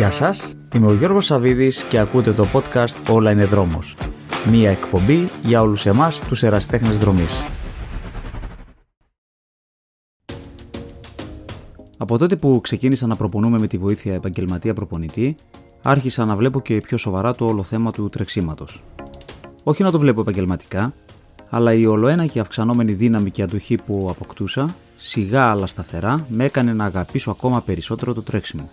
Γεια σας, είμαι ο Γιώργος Σαβίδης και ακούτε το podcast «Όλα είναι δρόμος». Μία εκπομπή για όλους εμάς τους εραστέχνες δρομής. Από τότε που ξεκίνησα να προπονούμε με τη βοήθεια επαγγελματία προπονητή, άρχισα να βλέπω και πιο σοβαρά το όλο θέμα του τρεξίματος. Όχι να το βλέπω επαγγελματικά, αλλά η ολοένα και αυξανόμενη δύναμη και αντοχή που αποκτούσα, σιγά αλλά σταθερά, με έκανε να αγαπήσω ακόμα περισσότερο το τρέξιμο.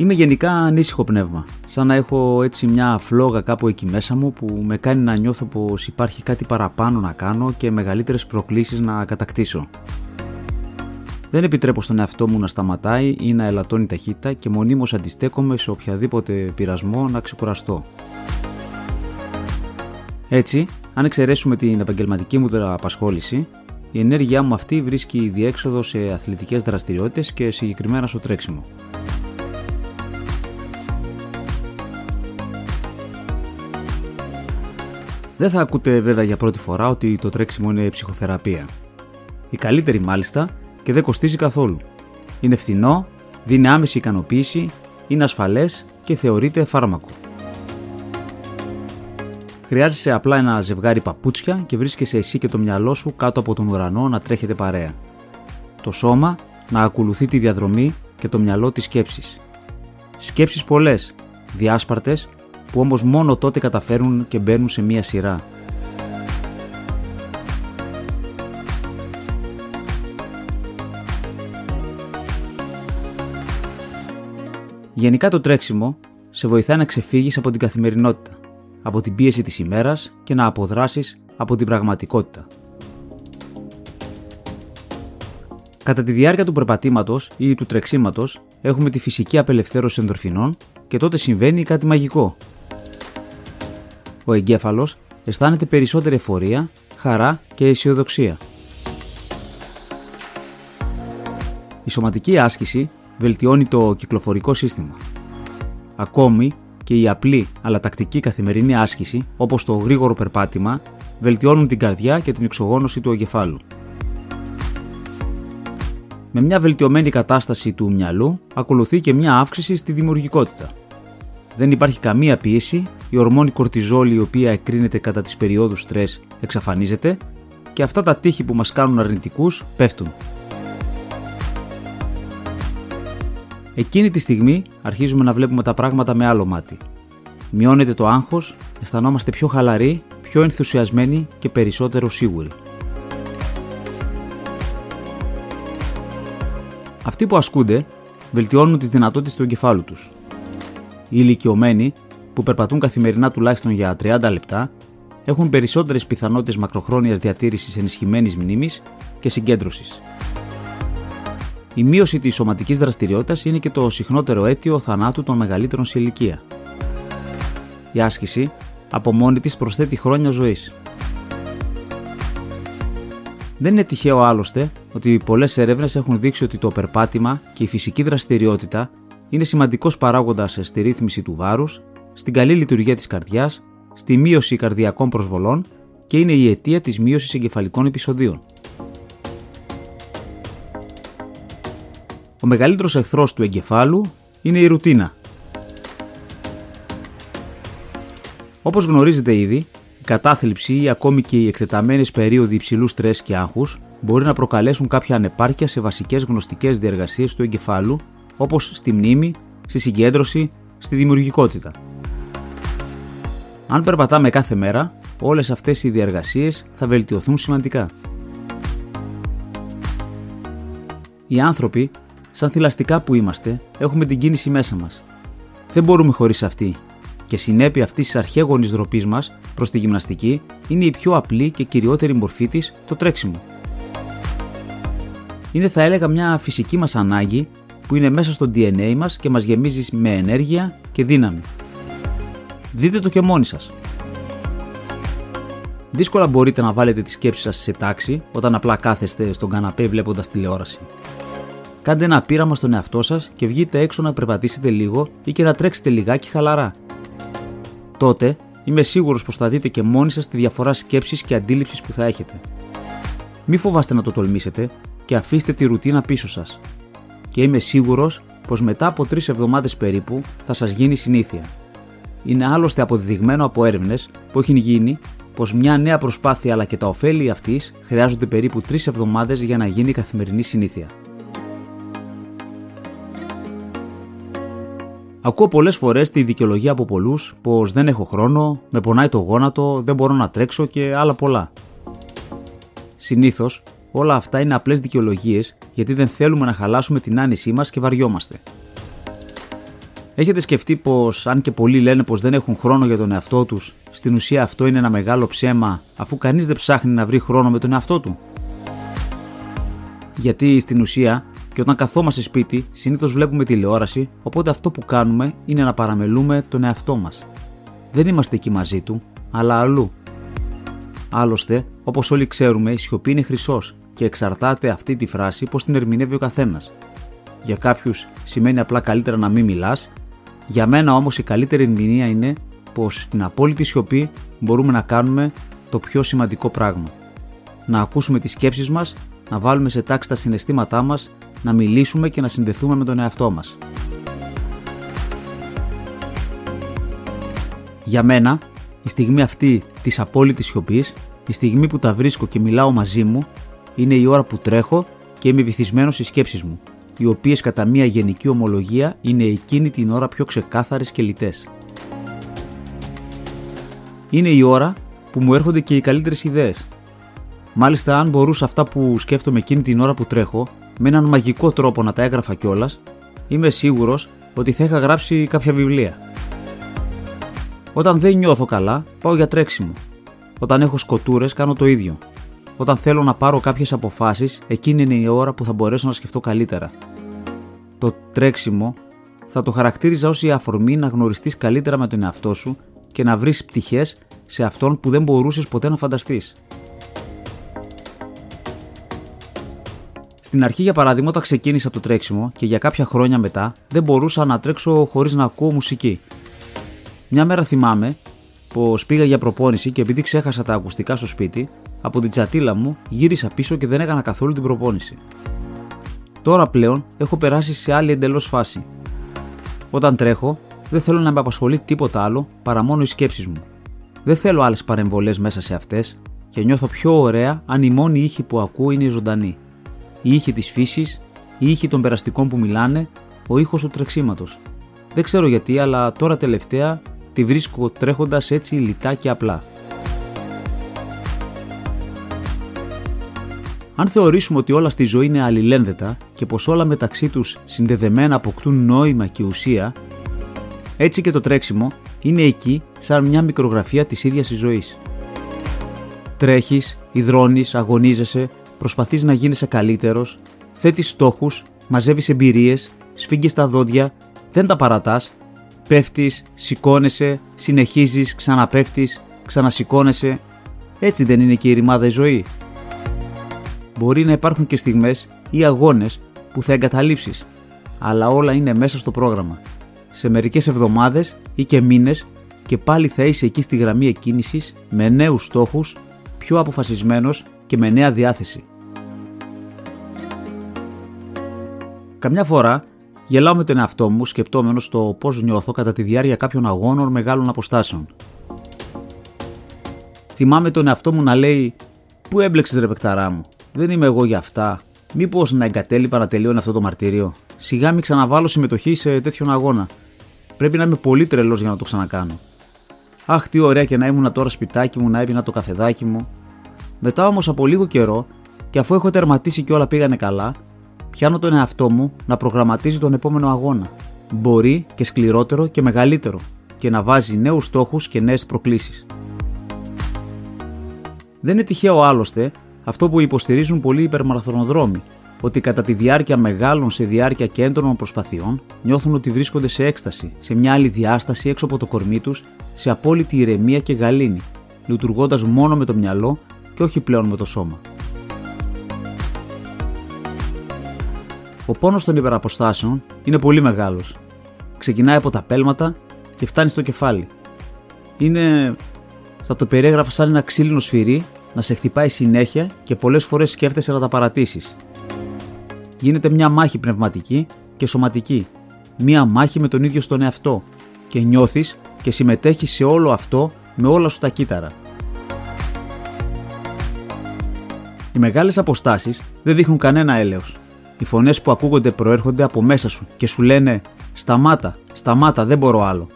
Είμαι γενικά ανήσυχο πνεύμα, σαν να έχω έτσι μια φλόγα κάπου εκεί μέσα μου που με κάνει να νιώθω πως υπάρχει κάτι παραπάνω να κάνω και μεγαλύτερες προκλήσεις να κατακτήσω. Δεν επιτρέπω στον εαυτό μου να σταματάει ή να ελαττώνει ταχύτητα και μονίμως αντιστέκομαι σε οποιαδήποτε πειρασμό να ξεκουραστώ. Έτσι, αν εξαιρέσουμε την επαγγελματική μου απασχόληση, η ενέργειά μου αυτή βρίσκει διέξοδο σε αθλητικές δραστηριότητες και συγκεκριμένα στο τρέξιμο. Δεν θα ακούτε βέβαια για πρώτη φορά ότι το τρέξιμο είναι ψυχοθεραπεία. Η καλύτερη μάλιστα και δεν κοστίζει καθόλου. Είναι φθηνό, δίνει άμεση ικανοποίηση, είναι ασφαλές και θεωρείται φάρμακο. Χρειάζεσαι απλά ένα ζευγάρι παπούτσια και βρίσκεσαι εσύ και το μυαλό σου κάτω από τον ουρανό να τρέχετε παρέα. Το σώμα να ακολουθεί τη διαδρομή και το μυαλό της σκέψης. Σκέψεις πολλές, διάσπαρτες, που όμως μόνο τότε καταφέρουν και μπαίνουν σε μία σειρά. Γενικά το τρέξιμο σε βοηθάει να ξεφύγεις από την καθημερινότητα, από την πίεση της ημέρας και να αποδράσεις από την πραγματικότητα. Κατά τη διάρκεια του περπατήματος ή του τρεξίματος έχουμε τη φυσική απελευθέρωση ενδορφινών και τότε συμβαίνει κάτι μαγικό ο εγκέφαλος αισθάνεται περισσότερη εφορία, χαρά και αισιοδοξία. Η σωματική άσκηση βελτιώνει το κυκλοφορικό σύστημα. Ακόμη και η απλή αλλά τακτική καθημερινή άσκηση, όπως το γρήγορο περπάτημα, βελτιώνουν την καρδιά και την εξογόνωση του εγκεφάλου. Με μια βελτιωμένη κατάσταση του μυαλού ακολουθεί και μια αύξηση στη δημιουργικότητα δεν υπάρχει καμία πίεση, η ορμόνη κορτιζόλη η οποία εκρίνεται κατά τις περιόδους στρες εξαφανίζεται και αυτά τα τείχη που μας κάνουν αρνητικούς πέφτουν. Εκείνη τη στιγμή αρχίζουμε να βλέπουμε τα πράγματα με άλλο μάτι. Μειώνεται το άγχος, αισθανόμαστε πιο χαλαροί, πιο ενθουσιασμένοι και περισσότερο σίγουροι. Αυτοί που ασκούνται βελτιώνουν τις δυνατότητες του εγκεφάλου τους οι ηλικιωμένοι που περπατούν καθημερινά τουλάχιστον για 30 λεπτά έχουν περισσότερες πιθανότητες μακροχρόνιας διατήρησης ενισχυμένης μνήμης και συγκέντρωσης. Η μείωση της σωματικής δραστηριότητας είναι και το συχνότερο αίτιο θανάτου των μεγαλύτερων σε ηλικία. Η άσκηση από μόνη της προσθέτει χρόνια ζωής. Δεν είναι τυχαίο άλλωστε ότι πολλές έρευνες έχουν δείξει ότι το περπάτημα και η φυσική δραστηριότητα είναι σημαντικός παράγοντας στη ρύθμιση του βάρους, στην καλή λειτουργία της καρδιάς, στη μείωση καρδιακών προσβολών και είναι η αιτία της μείωσης εγκεφαλικών επεισοδίων. Ο μεγαλύτερος εχθρός του εγκεφάλου είναι η ρουτίνα. Όπως γνωρίζετε ήδη, η κατάθλιψη ή ακόμη και οι εκτεταμένες περίοδοι υψηλού στρες και άγχους μπορεί να προκαλέσουν κάποια ανεπάρκεια σε βασικές γνωστικές διεργασίες του εγκεφάλου όπως στη μνήμη, στη συγκέντρωση, στη δημιουργικότητα. Αν περπατάμε κάθε μέρα, όλες αυτές οι διαργασίες θα βελτιωθούν σημαντικά. Οι άνθρωποι, σαν θηλαστικά που είμαστε, έχουμε την κίνηση μέσα μας. Δεν μπορούμε χωρίς αυτή και συνέπεια αυτής της αρχαίγονης δροπής μας προς τη γυμναστική είναι η πιο απλή και κυριότερη μορφή της, το τρέξιμο. Είναι θα έλεγα μια φυσική μας ανάγκη που είναι μέσα στο DNA μας και μας γεμίζει με ενέργεια και δύναμη. Δείτε το και μόνοι σας. Δύσκολα μπορείτε να βάλετε τη σκέψη σας σε τάξη όταν απλά κάθεστε στον καναπέ βλέποντας τηλεόραση. Κάντε ένα πείραμα στον εαυτό σας και βγείτε έξω να περπατήσετε λίγο ή και να τρέξετε λιγάκι χαλαρά. Τότε είμαι σίγουρος πως θα δείτε και μόνοι σας τη διαφορά σκέψης και αντίληψης που θα έχετε. Μη φοβάστε να το τολμήσετε και αφήστε τη ρουτίνα πίσω σας και και είμαι σίγουρος πως μετά από τρεις εβδομάδες περίπου θα σας γίνει συνήθεια. Είναι άλλωστε αποδεδειγμένο από έρευνες που έχουν γίνει πως μια νέα προσπάθεια αλλά και τα ωφέλη αυτής χρειάζονται περίπου τρεις εβδομάδες για να γίνει καθημερινή συνήθεια. Ακούω πολλές φορές τη δικαιολογία από πολλούς πως δεν έχω χρόνο, με πονάει το γόνατο, δεν μπορώ να τρέξω και άλλα πολλά. Συνήθως όλα αυτά είναι απλές δικαιολογίες γιατί δεν θέλουμε να χαλάσουμε την άνεσή μας και βαριόμαστε. Έχετε σκεφτεί πως, αν και πολλοί λένε πως δεν έχουν χρόνο για τον εαυτό τους, στην ουσία αυτό είναι ένα μεγάλο ψέμα, αφού κανείς δεν ψάχνει να βρει χρόνο με τον εαυτό του; Γιατί στην ουσία, και όταν καθόμαστε σπίτι, συνήθως βλέπουμε τηλεόραση, οπότε αυτό που κάνουμε είναι να παραμελούμε τον εαυτό μας. Δεν είμαστε εκεί μαζί του, αλλά αλλού. Άλλωστε, όπως όλοι ξέρουμε, η σιωπή είναι χρυσός και εξαρτάται αυτή τη φράση πώ την ερμηνεύει ο καθένας. Για κάποιους σημαίνει απλά καλύτερα να μην μιλάς, για μένα όμως η καλύτερη ερμηνεία είναι πως στην απόλυτη σιωπή μπορούμε να κάνουμε το πιο σημαντικό πράγμα. Να ακούσουμε τις σκέψεις μας, να βάλουμε σε τάξη τα συναισθήματά μας, να μιλήσουμε και να συνδεθούμε με τον εαυτό μας. Για μένα, η στιγμή αυτή της απόλυτης σιωπής, η στιγμή που τα βρίσκω και μιλάω μαζί μου, είναι η ώρα που τρέχω και είμαι βυθισμένος στις σκέψεις μου οι οποίες κατά μία γενική ομολογία είναι εκείνη την ώρα πιο ξεκάθαρες και λιτές. Είναι η ώρα που μου έρχονται και οι καλύτερες ιδέες. Μάλιστα, αν μπορούσα αυτά που σκέφτομαι εκείνη την ώρα που τρέχω, με έναν μαγικό τρόπο να τα έγραφα κιόλας, είμαι σίγουρος ότι θα είχα γράψει κάποια βιβλία. Όταν δεν νιώθω καλά, πάω για τρέξιμο. Όταν έχω σκοτούρες, κάνω το ίδιο. Όταν θέλω να πάρω κάποιες αποφάσεις, εκείνη είναι η ώρα που θα μπορέσω να σκεφτώ καλύτερα το τρέξιμο θα το χαρακτήριζα ως η αφορμή να γνωριστείς καλύτερα με τον εαυτό σου και να βρεις πτυχές σε αυτόν που δεν μπορούσες ποτέ να φανταστείς. Στην αρχή, για παράδειγμα, όταν ξεκίνησα το τρέξιμο και για κάποια χρόνια μετά, δεν μπορούσα να τρέξω χωρίς να ακούω μουσική. Μια μέρα θυμάμαι πω πήγα για προπόνηση και επειδή ξέχασα τα ακουστικά στο σπίτι, από την τσατίλα μου γύρισα πίσω και δεν έκανα καθόλου την προπόνηση. Τώρα πλέον έχω περάσει σε άλλη εντελώς φάση. Όταν τρέχω, δεν θέλω να με απασχολεί τίποτα άλλο παρά μόνο οι σκέψεις μου. Δεν θέλω άλλες παρεμβολές μέσα σε αυτές και νιώθω πιο ωραία αν η μόνη ήχη που ακούω είναι η ζωντανή. Η ήχη της φύσης, η ήχη των περαστικών που μιλάνε, ο ήχος του τρεξίματος. Δεν ξέρω γιατί, αλλά τώρα τελευταία τη βρίσκω τρέχοντας έτσι λιτά και απλά. Αν θεωρήσουμε ότι όλα στη ζωή είναι αλληλένδετα και πως όλα μεταξύ τους συνδεδεμένα αποκτούν νόημα και ουσία, έτσι και το τρέξιμο είναι εκεί σαν μια μικρογραφία της ίδιας της ζωής. Τρέχεις, υδρώνεις, αγωνίζεσαι, προσπαθείς να γίνεσαι καλύτερος, θέτεις στόχους, μαζεύεις εμπειρίες, σφίγγεις τα δόντια, δεν τα παρατάς, πέφτεις, σηκώνεσαι, συνεχίζεις, ξαναπέφτεις, ξανασηκώνεσαι. Έτσι δεν είναι και η ρημάδα η ζωή μπορεί να υπάρχουν και στιγμές ή αγώνες που θα εγκαταλείψεις, αλλά όλα είναι μέσα στο πρόγραμμα. Σε μερικές εβδομάδες ή και μήνες και πάλι θα είσαι εκεί στη γραμμή εκκίνησης με νέους στόχους, πιο αποφασισμένος και με νέα διάθεση. Καμιά φορά γελάω με τον εαυτό μου σκεπτόμενος το πώς νιώθω κατά τη διάρκεια κάποιων αγώνων μεγάλων αποστάσεων. Θυμάμαι τον εαυτό μου να λέει «Πού έμπλεξες ρε παικταρά μου, δεν είμαι εγώ για αυτά. Μήπως να εγκατέλειπα να τελειώνει αυτό το μαρτύριο; Σιγά μην ξαναβάλω συμμετοχή σε τέτοιον αγώνα. Πρέπει να είμαι πολύ τρελός για να το ξανακάνω. Αχ, τι ωραία και να ήμουν τώρα σπιτάκι μου να έπινα το καφεδάκι μου. Μετά όμως από λίγο καιρό, και αφού έχω τερματίσει και όλα πήγανε καλά, πιάνω τον εαυτό μου να προγραμματίζει τον επόμενο αγώνα. Μπορεί και σκληρότερο και μεγαλύτερο, και να βάζει νέους στόχους και νέες προκλήσεις. Δεν είναι τυχαίο άλλωστε αυτό που υποστηρίζουν πολλοί υπερμαραθωνοδρόμοι, ότι κατά τη διάρκεια μεγάλων σε διάρκεια και έντονων προσπαθειών νιώθουν ότι βρίσκονται σε έκσταση, σε μια άλλη διάσταση έξω από το κορμί τους, σε απόλυτη ηρεμία και γαλήνη, λειτουργώντας μόνο με το μυαλό και όχι πλέον με το σώμα. Ο πόνος των υπεραποστάσεων είναι πολύ μεγάλος. Ξεκινάει από τα πέλματα και φτάνει στο κεφάλι. Είναι, θα το περιέγραφα σαν ένα ξύλινο σφυρί να σε χτυπάει συνέχεια και πολλές φορές σκέφτεσαι να τα παρατήσεις. γίνεται μια μάχη πνευματική και σωματική. Μια μάχη με τον ίδιο στον εαυτό και νιώθεις και συμμετέχεις σε όλο αυτό με όλα σου τα κύτταρα. Οι μεγάλες αποστάσεις δεν δείχνουν κανένα έλεος. Οι φωνές που ακούγονται προέρχονται από μέσα σου και σου λένε «Σταμάτα, σταμάτα, δεν μπορώ άλλο».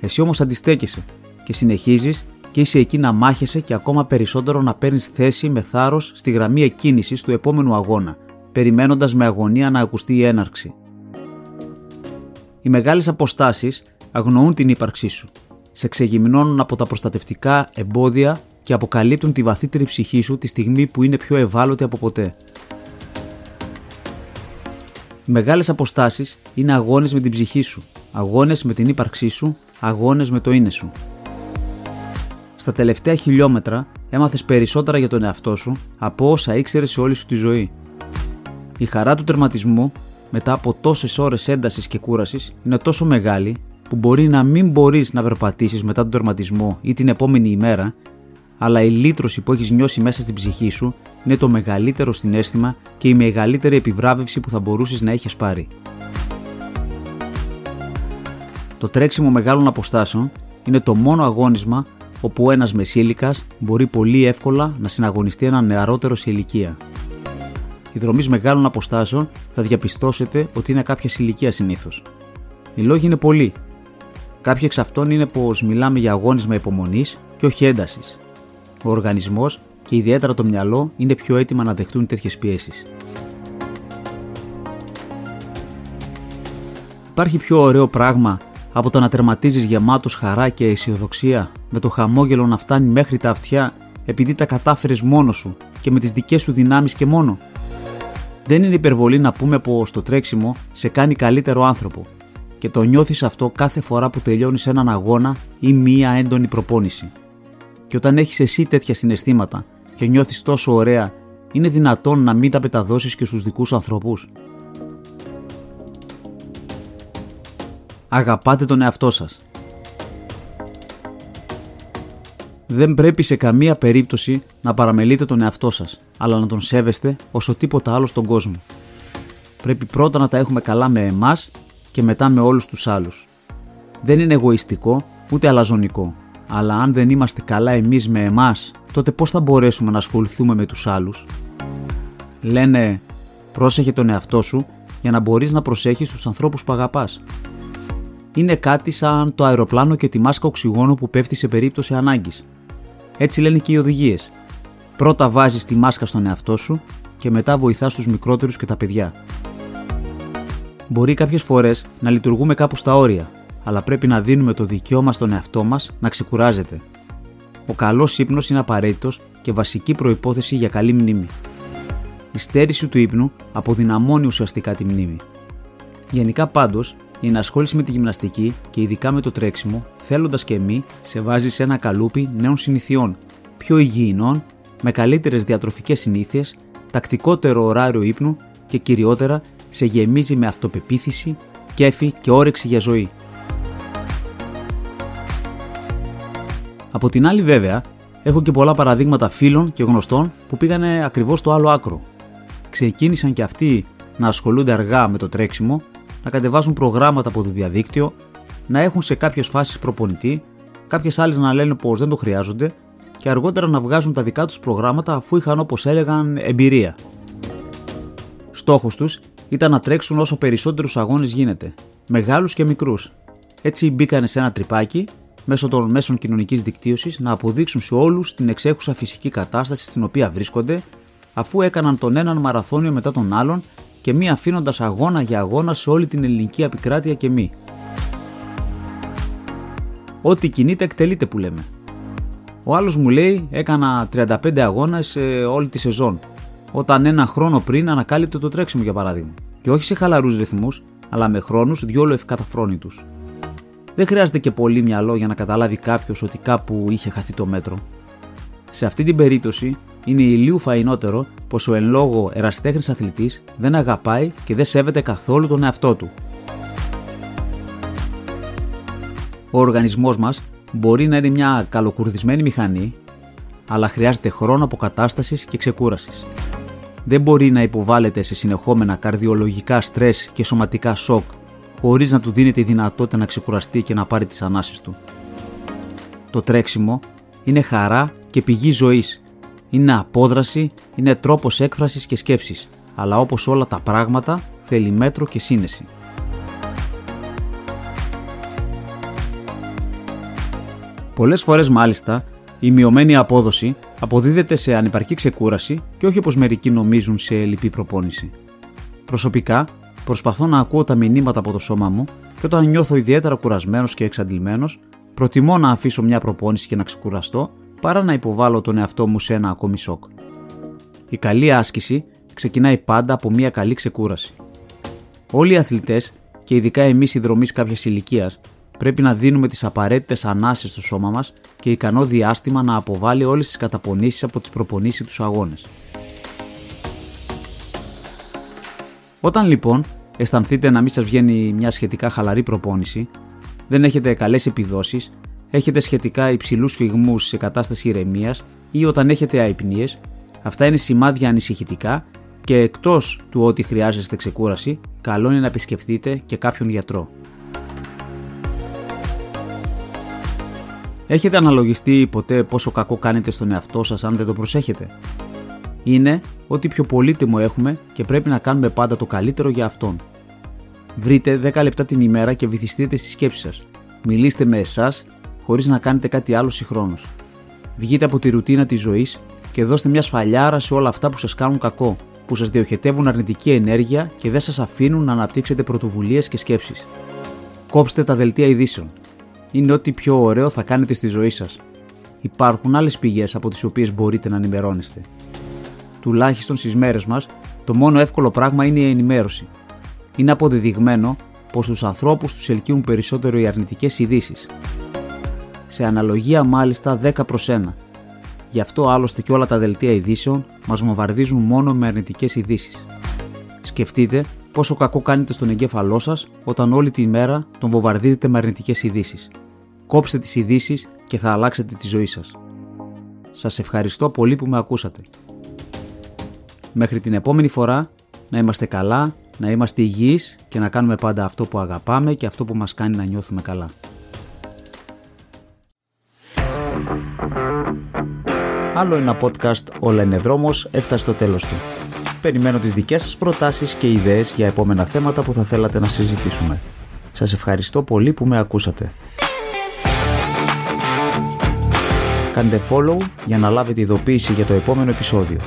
Εσύ όμως αντιστέκεσαι και συνεχίζεις και είσαι εκεί να μάχεσαι και ακόμα περισσότερο να παίρνεις θέση με θάρρος στη γραμμή εκκίνησης του επόμενου αγώνα, περιμένοντας με αγωνία να ακουστεί η έναρξη. Οι μεγάλες αποστάσεις αγνοούν την ύπαρξή σου, σε ξεγυμνώνουν από τα προστατευτικά εμπόδια και αποκαλύπτουν τη βαθύτερη ψυχή σου τη στιγμή που είναι πιο ευάλωτη από ποτέ. Οι μεγάλες αποστάσεις είναι αγώνες με την ψυχή σου, αγώνες με την ύπαρξή σου, αγώνες με το είναι σου. Στα τελευταία χιλιόμετρα έμαθες περισσότερα για τον εαυτό σου από όσα ήξερες σε όλη σου τη ζωή. Η χαρά του τερματισμού μετά από τόσες ώρες έντασης και κούρασης είναι τόσο μεγάλη που μπορεί να μην μπορείς να περπατήσεις μετά τον τερματισμό ή την επόμενη ημέρα, αλλά η λύτρωση που έχεις νιώσει μέσα στην ψυχή σου είναι το μεγαλύτερο συνέστημα και η μεγαλύτερη επιβράβευση που θα μπορούσες να έχει πάρει. Το τρέξιμο μεγάλων αποστάσεων είναι το μόνο αγώνισμα όπου ένας μεσήλικας μπορεί πολύ εύκολα να συναγωνιστεί έναν νεαρότερο σε ηλικία. Οι δρομή μεγάλων αποστάσεων θα διαπιστώσετε ότι είναι κάποια ηλικία συνήθως. Οι λόγοι είναι πολλοί. Κάποιοι εξ αυτών είναι πως μιλάμε για αγώνισμα υπομονής και όχι έντασης. Ο οργανισμός και ιδιαίτερα το μυαλό είναι πιο έτοιμα να δεχτούν τέτοιες πιέσεις. Υπάρχει πιο ωραίο πράγμα από το να τερματίζεις γεμάτος χαρά και αισιοδοξία, με το χαμόγελο να φτάνει μέχρι τα αυτιά επειδή τα κατάφερες μόνο σου και με τις δικές σου δυνάμεις και μόνο. Δεν είναι υπερβολή να πούμε πως το τρέξιμο σε κάνει καλύτερο άνθρωπο και το νιώθεις αυτό κάθε φορά που τελειώνεις έναν αγώνα ή μία έντονη προπόνηση. Και όταν έχεις εσύ τέτοια συναισθήματα και νιώθεις τόσο ωραία, είναι δυνατόν να μην τα πεταδώσει και στους δικούς ανθρώπους. Αγαπάτε τον εαυτό σας. Δεν πρέπει σε καμία περίπτωση να παραμελείτε τον εαυτό σας, αλλά να τον σέβεστε όσο τίποτα άλλο στον κόσμο. Πρέπει πρώτα να τα έχουμε καλά με εμάς και μετά με όλους τους άλλους. Δεν είναι εγωιστικό ούτε αλαζονικό, αλλά αν δεν είμαστε καλά εμείς με εμάς, τότε πώς θα μπορέσουμε να ασχοληθούμε με τους άλλους; Λένε πρόσεχε τον εαυτό σου για να μπορείς να προσέχεις τους ανθρώπους που αγαπάς είναι κάτι σαν το αεροπλάνο και τη μάσκα οξυγόνου που πέφτει σε περίπτωση ανάγκης. Έτσι λένε και οι οδηγίες. Πρώτα βάζεις τη μάσκα στον εαυτό σου και μετά βοηθάς τους μικρότερους και τα παιδιά. Μπορεί κάποιες φορές να λειτουργούμε κάπου στα όρια, αλλά πρέπει να δίνουμε το δικαίωμα στον εαυτό μας να ξεκουράζεται. Ο καλός ύπνος είναι απαραίτητος και βασική προπόθεση για καλή μνήμη. Η στέρηση του ύπνου αποδυναμώνει ουσιαστικά τη μνήμη. Γενικά πάντως, η ενασχόληση με τη γυμναστική και ειδικά με το τρέξιμο, θέλοντας και μη, σε βάζει σε ένα καλούπι νέων συνηθιών, πιο υγιεινών, με καλύτερες διατροφικές συνήθειες, τακτικότερο ωράριο ύπνου και κυριότερα σε γεμίζει με αυτοπεποίθηση, κέφι και όρεξη για ζωή. Από την άλλη, βέβαια, έχω και πολλά παραδείγματα φίλων και γνωστών που πήγανε ακριβώς στο άλλο άκρο. Ξεκίνησαν και αυτοί να ασχολούνται αργά με το τρέξιμο να κατεβάζουν προγράμματα από το διαδίκτυο, να έχουν σε κάποιες φάσεις προπονητή, κάποιες άλλες να λένε πως δεν το χρειάζονται και αργότερα να βγάζουν τα δικά τους προγράμματα αφού είχαν όπως έλεγαν εμπειρία. Στόχος τους ήταν να τρέξουν όσο περισσότερους αγώνες γίνεται, μεγάλους και μικρούς. Έτσι μπήκανε σε ένα τρυπάκι μέσω των μέσων κοινωνικής δικτύωσης να αποδείξουν σε όλους την εξέχουσα φυσική κατάσταση στην οποία βρίσκονται, αφού έκαναν τον έναν μαραθώνιο μετά τον άλλον και μη αφήνοντας αγώνα για αγώνα σε όλη την ελληνική επικράτεια και μη. Ό,τι κινείται εκτελείται που λέμε. Ο άλλος μου λέει έκανα 35 αγώνες όλη τη σεζόν, όταν ένα χρόνο πριν ανακάλυπτε το τρέξιμο για παράδειγμα. Και όχι σε χαλαρούς ρυθμούς, αλλά με χρόνους διόλου ευκαταφρόνητου. Δεν χρειάζεται και πολύ μυαλό για να καταλάβει κάποιος ότι κάπου είχε χαθεί το μέτρο. Σε αυτή την περίπτωση είναι ηλίου φαϊνότερο πως ο εν λόγω εραστέχνη αθλητής δεν αγαπάει και δεν σέβεται καθόλου τον εαυτό του. Ο οργανισμός μας μπορεί να είναι μια καλοκουρδισμένη μηχανή, αλλά χρειάζεται χρόνο αποκατάστασης και ξεκούρασης. δεν μπορεί να υποβάλλεται σε συνεχόμενα καρδιολογικά στρες και σωματικά σοκ χωρίς να του δίνεται η δυνατότητα να ξεκουραστεί και να πάρει τις ανάσεις του. Το τρέξιμο είναι χαρά και πηγή ζωής. Είναι απόδραση, είναι τρόπος έκφρασης και σκέψης, αλλά όπως όλα τα πράγματα θέλει μέτρο και σύνεση. Πολλές φορές μάλιστα η μειωμένη απόδοση αποδίδεται σε ανυπαρκή ξεκούραση και όχι όπως μερικοί νομίζουν σε λυπή προπόνηση. Προσωπικά προσπαθώ να ακούω τα μηνύματα από το σώμα μου και όταν νιώθω ιδιαίτερα κουρασμένος και εξαντλημένος, προτιμώ να αφήσω μια προπόνηση και να ξεκουραστώ παρά να υποβάλω τον εαυτό μου σε ένα ακόμη σοκ. Η καλή άσκηση ξεκινάει πάντα από μια καλή ξεκούραση. Όλοι οι αθλητές και ειδικά εμείς οι δρομή κάποιας ηλικίας πρέπει να δίνουμε τις απαραίτητες ανάσεις στο σώμα μας και ικανό διάστημα να αποβάλει όλες τις καταπονήσεις από τις προπονήσεις τους αγώνες. Όταν λοιπόν αισθανθείτε να μην σας βγαίνει μια σχετικά χαλαρή προπόνηση, δεν έχετε καλές επιδόσεις, έχετε σχετικά υψηλούς φυγμούς σε κατάσταση ηρεμίας ή όταν έχετε αϊπνίε, αυτά είναι σημάδια ανησυχητικά και εκτός του ότι χρειάζεστε ξεκούραση, καλό είναι να επισκεφτείτε και κάποιον γιατρό. Έχετε αναλογιστεί ποτέ πόσο κακό κάνετε στον εαυτό σας αν δεν το προσέχετε; Είναι ότι πιο πολύτιμο έχουμε και πρέπει να κάνουμε πάντα το καλύτερο για αυτόν. Βρείτε 10 λεπτά την ημέρα και βυθιστείτε στη σκέψη σας. Μιλήστε με εσάς χωρίς να κάνετε κάτι άλλο συγχρόνως. Βγείτε από τη ρουτίνα της ζωής και δώστε μια σφαλιάρα σε όλα αυτά που σας κάνουν κακό, που σας διοχετεύουν αρνητική ενέργεια και δεν σας αφήνουν να αναπτύξετε πρωτοβουλίες και σκέψεις. Κόψτε τα δελτία ειδήσεων είναι ό,τι πιο ωραίο θα κάνετε στη ζωή σας. Υπάρχουν άλλες πηγές από τις οποίες μπορείτε να ενημερώνεστε. Τουλάχιστον στις μέρες μας, το μόνο εύκολο πράγμα είναι η ενημέρωση. Είναι αποδεδειγμένο πως τους ανθρώπους τους ελκύουν περισσότερο οι αρνητικές ειδήσεις. Σε αναλογία μάλιστα 10 προς 1. Γι' αυτό άλλωστε και όλα τα δελτία ειδήσεων μας βομβαρδίζουν μόνο με αρνητικές ειδήσεις. Σκεφτείτε πόσο κακό κάνετε στον εγκέφαλό σας όταν όλη τη μέρα τον βομβαρδίζετε με αρνητικές ειδήσεις. Κόψτε τις ειδήσεις και θα αλλάξετε τη ζωή σας. Σας ευχαριστώ πολύ που με ακούσατε. Μέχρι την επόμενη φορά να είμαστε καλά, να είμαστε υγιείς και να κάνουμε πάντα αυτό που αγαπάμε και αυτό που μας κάνει να νιώθουμε καλά. Άλλο ένα podcast «Όλα είναι δρόμος» έφτασε στο τέλος του. Περιμένω τις δικές σας προτάσεις και ιδέες για επόμενα θέματα που θα θέλατε να συζητήσουμε. Σας ευχαριστώ πολύ που με ακούσατε. Κάντε follow για να λάβετε ειδοποίηση για το επόμενο επεισόδιο.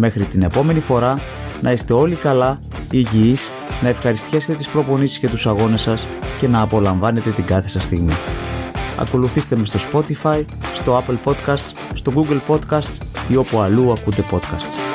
Μέχρι την επόμενη φορά να είστε όλοι καλά, υγιείς, να ευχαριστιέσετε τις προπονήσεις και τους αγώνες σας και να απολαμβάνετε την κάθε σας στιγμή. Ακολουθήστε με στο Spotify, στο Apple Podcasts, στο Google Podcasts ή όπου αλλού ακούτε podcasts.